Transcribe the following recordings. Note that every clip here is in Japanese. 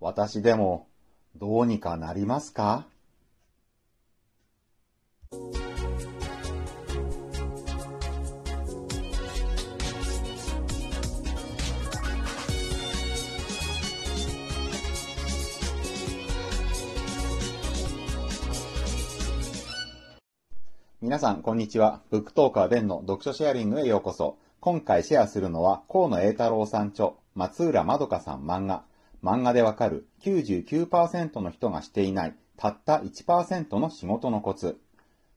私でもどうにかなりますか？皆さん、こんにちは。ブックトーカーベンの読書シェアリングへようこそ。今回シェアするのは、河野栄太郎さん著、松浦まどかさん漫画、漫画でわかる99%の人がしていないたった1%の仕事のコツ。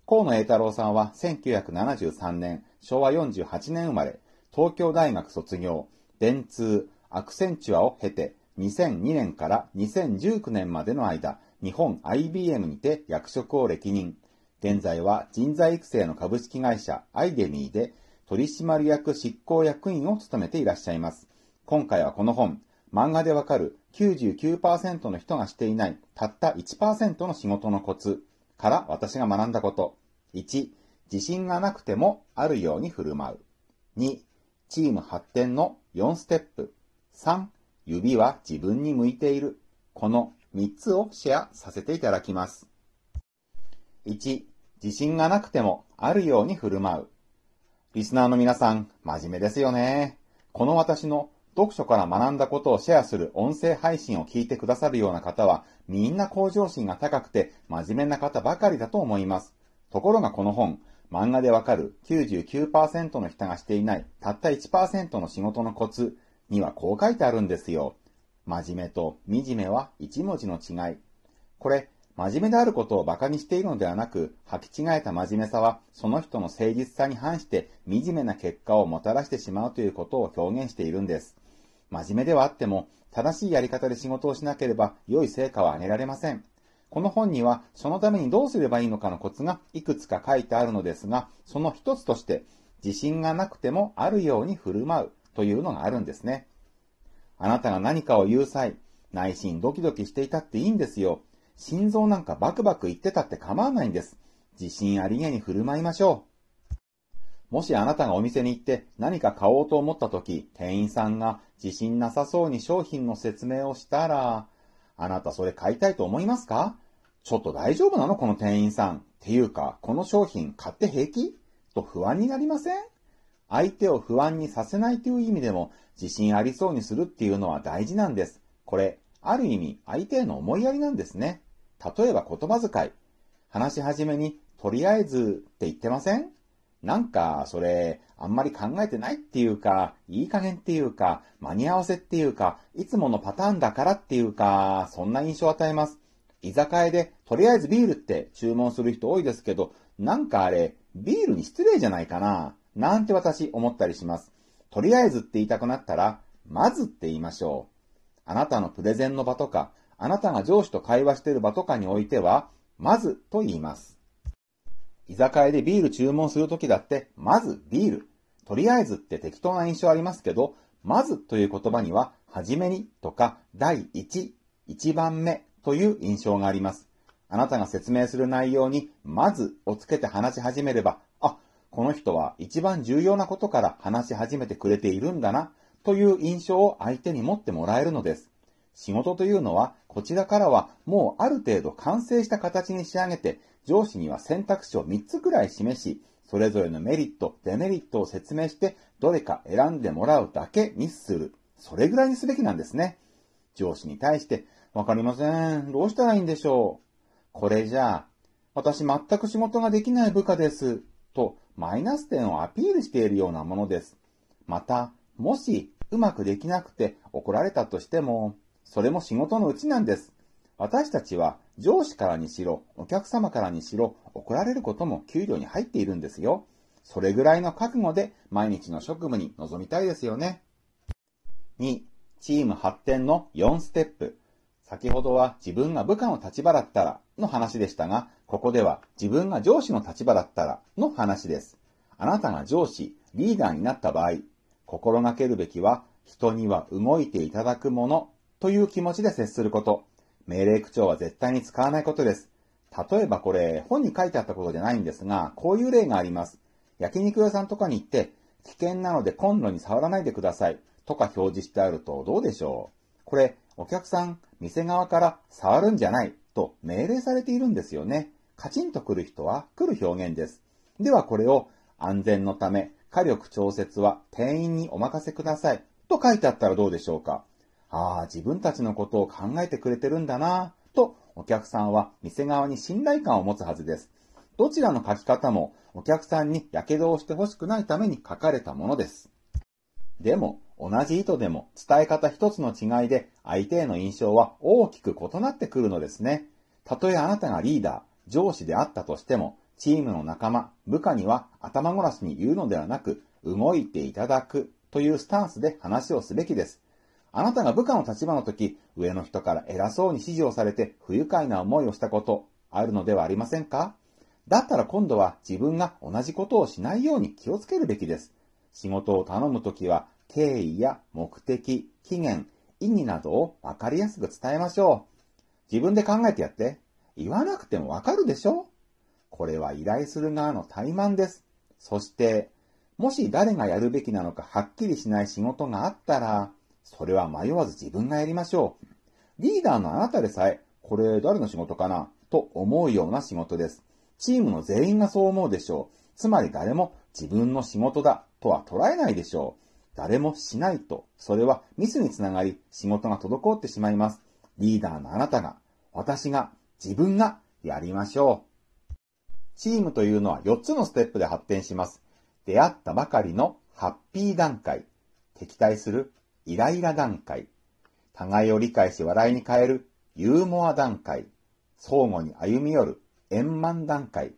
河野栄太郎さんは1973年、昭和48年生まれ、東京大学卒業、電通、アクセンチュアを経て、2002年から2019年までの間、日本 IBM にて役職を歴任。現在は人材育成の株式会社アイデミーで取締役執行役員を務めていらっしゃいます。今回はこの本、漫画でわかる99%の人がしていないたった1%の仕事のコツから私が学んだこと。1、自信がなくてもあるように振る舞う。2、チーム発展の4ステップ。3、指は自分に向いている。この3つをシェアさせていただきます。1、自信がなくてもあるように振る舞う。リスナーの皆さん、真面目ですよね。この私の読書から学んだことをシェアする音声配信を聞いてくださるような方は、みんな向上心が高くて真面目な方ばかりだと思います。ところがこの本、漫画でわかる99%の人がしていないたった1%の仕事のコツにはこう書いてあるんですよ。真面目と惨めは一文字の違い。これ、真面目であることを馬鹿にしているのではなく、履き違えた真面目さは、その人の誠実さに反して、惨めな結果をもたらしてしまうということを表現しているんです。真面目ではあっても、正しいやり方で仕事をしなければ、良い成果は上げられません。この本には、そのためにどうすればいいのかのコツがいくつか書いてあるのですが、その一つとして、自信がなくてもあるように振る舞うというのがあるんですね。あなたが何かを言う際、内心ドキドキしていたっていいんですよ。心臓なんかバクバク言ってたって構わないんです。自信ありげに振る舞いましょう。もしあなたがお店に行って何か買おうと思った時、店員さんが自信なさそうに商品の説明をしたら、あなたそれ買いたいと思いますか？ちょっと大丈夫なの？この店員さん。っていうか、この商品買って平気？と不安になりません？相手を不安にさせないという意味でも自信ありそうにするっていうのは大事なんです。これ、ある意味相手への思いやりなんですね。例えば言葉遣い。話し始めに、とりあえずって言ってません？なんか、それ、あんまり考えてないっていうか、いい加減っていうか、間に合わせっていうか、いつものパターンだからっていうか、そんな印象を与えます。居酒屋で、とりあえずビールって注文する人多いですけど、なんかあれ、ビールに失礼じゃないかな、なんて私思ったりします。とりあえずって言いたくなったら、まずって言いましょう。あなたのプレゼンの場とか、あなたが上司と会話している場とかにおいては、まずと言います。居酒屋でビール注文するときだって、まずビール。とりあえずって適当な印象ありますけど、まずという言葉には、はじめにとか、第一、一番目という印象があります。あなたが説明する内容に、まずをつけて話し始めれば、あ、この人は一番重要なことから話し始めてくれているんだな、という印象を相手に持ってもらえるのです。仕事というのは、こちらからはもうある程度完成した形に仕上げて、上司には選択肢を3つくらい示し、それぞれのメリット、デメリットを説明して、どれか選んでもらうだけにする。それぐらいにすべきなんですね。上司に対して、わかりません。どうしたらいいんでしょう。これじゃあ、私全く仕事ができない部下です。と、マイナス点をアピールしているようなものです。また、もし、うまくできなくて怒られたとしても、それも仕事のうちなんです。私たちは上司からにしろ、お客様からにしろ、怒られることも給料に入っているんですよ。それぐらいの覚悟で毎日の職務に臨みたいですよね。2、チーム発展の4ステップ。先ほどは自分が部下の立場だったらの話でしたが、ここでは自分が上司の立場だったらの話です。あなたが上司、リーダーになった場合、心がけるべきは、人には動いていただくものという気持ちで接すること。命令口調は絶対に使わないことです。例えばこれ、本に書いてあったことじゃないんですが、こういう例があります。焼肉屋さんとかに行って、危険なのでコンロに触らないでくださいとか表示してあるとどうでしょうこれ、お客さん、店側から触るんじゃないと命令されているんですよね。カチンと来る人は来る表現です。ではこれを安全のため火力調節は店員にお任せくださいと書いてあったらどうでしょうかああ、自分たちのことを考えてくれてるんだなとお客さんは店側に信頼感を持つはずです。どちらの書き方もお客さんに火傷をしてほしくないために書かれたものです。でも、同じ意図でも伝え方一つの違いで相手への印象は大きく異なってくるのですね。たとえあなたがリーダー、上司であったとしても、チームの仲間、部下には頭ごなしに言うのではなく、動いていただくというスタンスで話をすべきです。あなたが部下の立場の時、上の人から偉そうに指示をされて不愉快な思いをしたこと、あるのではありませんか？だったら今度は自分が同じことをしないように気をつけるべきです。仕事を頼むときは、経緯や目的、期限、意義などを分かりやすく伝えましょう。自分で考えてやって。言わなくてもわかるでしょ？これは依頼する側の怠慢です。そして、もし誰がやるべきなのかはっきりしない仕事があったら、それは迷わず自分がやりましょう。リーダーのあなたでさえ、これ誰の仕事かな？と思うような仕事です。チームの全員がそう思うでしょう。つまり誰も自分の仕事だとは捉えないでしょう。誰もしないと、それはミスにつながり仕事が滞ってしまいます。リーダーのあなたが、私が、自分がやりましょう。チームというのは4つのステップで発展します。出会ったばかりのハッピー段階。敵対するイライラ段階。互いを理解し笑いに変えるユーモア段階。相互に歩み寄る円満段階。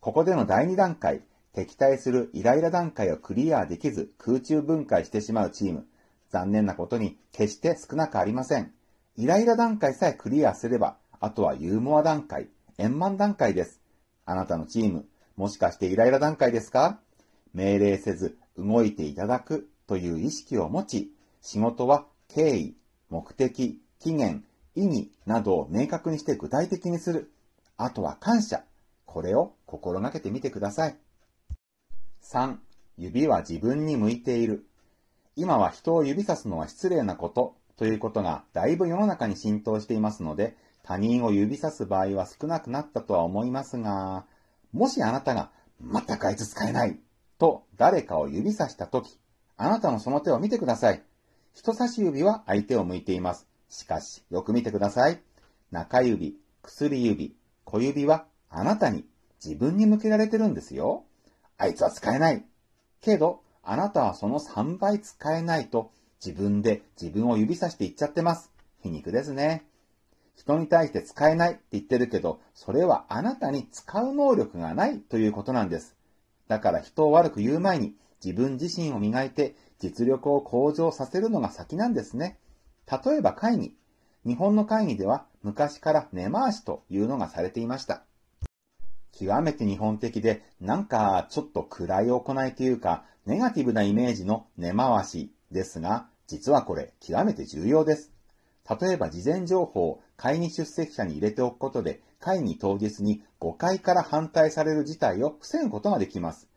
ここでの第2段階、敵対するイライラ段階をクリアできず空中分解してしまうチーム。残念なことに決して少なくありません。イライラ段階さえクリアすれば、あとはユーモア段階、円満段階です。あなたのチーム、もしかしてイライラ段階ですか？命令せず動いていただくという意識を持ち、仕事は経緯、目的、期限、意義などを明確にして具体的にする。あとは感謝。これを心がけてみてください。3. 指は自分に向いている。今は人を指さすのは失礼なことということがだいぶ世の中に浸透していますので、他人を指さす場合は少なくなったとは思いますが、もしあなたが、全くあいつ使えないと誰かを指さしたとき、あなたのその手を見てください。人差し指は相手を向いています。しかし、よく見てください。中指、薬指、小指はあなたに自分に向けられてるんですよ。あいつは使えない。けど、あなたはその3倍使えないと自分で自分を指さして言っちゃってます。皮肉ですね。人に対して使えないって言ってるけど、それはあなたに使う能力がないということなんです。だから人を悪く言う前に自分自身を磨いて実力を向上させるのが先なんですね。例えば会議。日本の会議では昔から根回しというのがされていました。極めて日本的で、なんかちょっと暗い行いというか、ネガティブなイメージの根回しですが、実はこれ極めて重要です。例えば事前情報を会議出席者に入れておくことで、会議当日に誤解から反対される事態を防ぐことができます。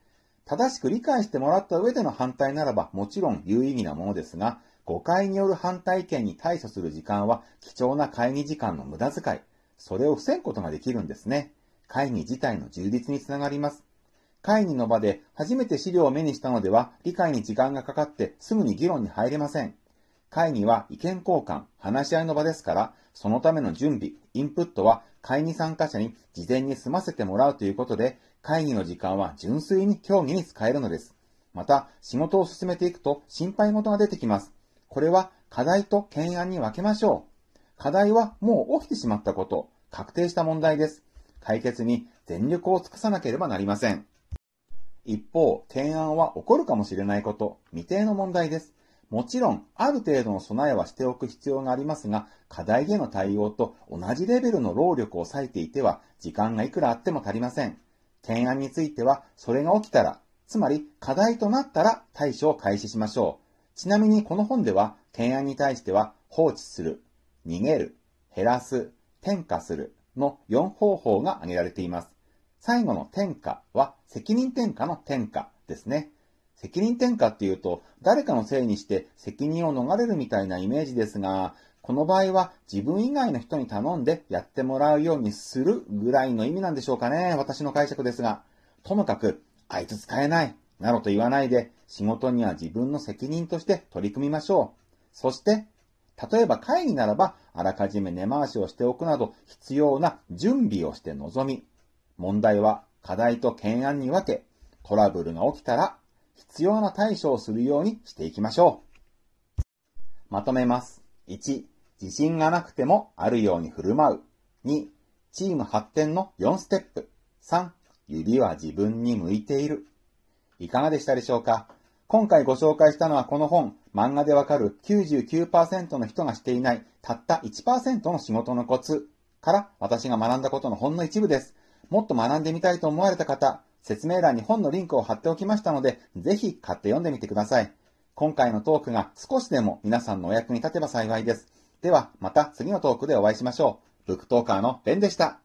正しく理解してもらった上での反対ならばもちろん有意義なものですが、誤解による反対意見に対処する時間は貴重な会議時間の無駄遣い。それを防ぐことができるんですね。会議自体の充実につながります。会議の場で初めて資料を目にしたのでは理解に時間がかかってすぐに議論に入れません。会議は意見交換、話し合いの場ですから、そのための準備、インプットは会議参加者に事前に済ませてもらうということで、会議の時間は純粋に協議に使えるのです。また、仕事を進めていくと心配事が出てきます。これは課題と懸案に分けましょう。課題はもう起きてしまったこと、確定した問題です。解決に全力を尽くさなければなりません。一方、懸案は起こるかもしれないこと、未定の問題です。もちろん、ある程度の備えはしておく必要がありますが、課題への対応と同じレベルの労力を割いていては、時間がいくらあっても足りません。懸案については、それが起きたら、つまり課題となったら対処を開始しましょう。ちなみにこの本では、懸案に対しては、放置する、逃げる、減らす、転嫁するの4方法が挙げられています。最後の転嫁は、責任転嫁の転嫁ですね。責任転嫁っていうと、誰かのせいにして責任を逃れるみたいなイメージですが、この場合は自分以外の人に頼んでやってもらうようにするぐらいの意味なんでしょうかね。私の解釈ですが。ともかく、あいつ使えない、などと言わないで、仕事には自分の責任として取り組みましょう。そして、例えば会議ならば、あらかじめ根回しをしておくなど、必要な準備をして臨み、問題は課題と懸案に分け、トラブルが起きたら、必要な対処をするようにしていきましょう。まとめます。1、自信がなくてもあるように振る舞う。2、チーム発展の4ステップ。3、指は自分に向いている。いかがでしたでしょうか？今回ご紹介したのはこの本、漫画でわかる99%の人がしていないたった1%の仕事のコツから私が学んだことのほんの一部です。もっと学んでみたいと思われた方、説明欄に本のリンクを貼っておきましたので、ぜひ買って読んでみてください。今回のトークが少しでも皆さんのお役に立てば幸いです。では、また次のトークでお会いしましょう。ブックトーカーのベンでした。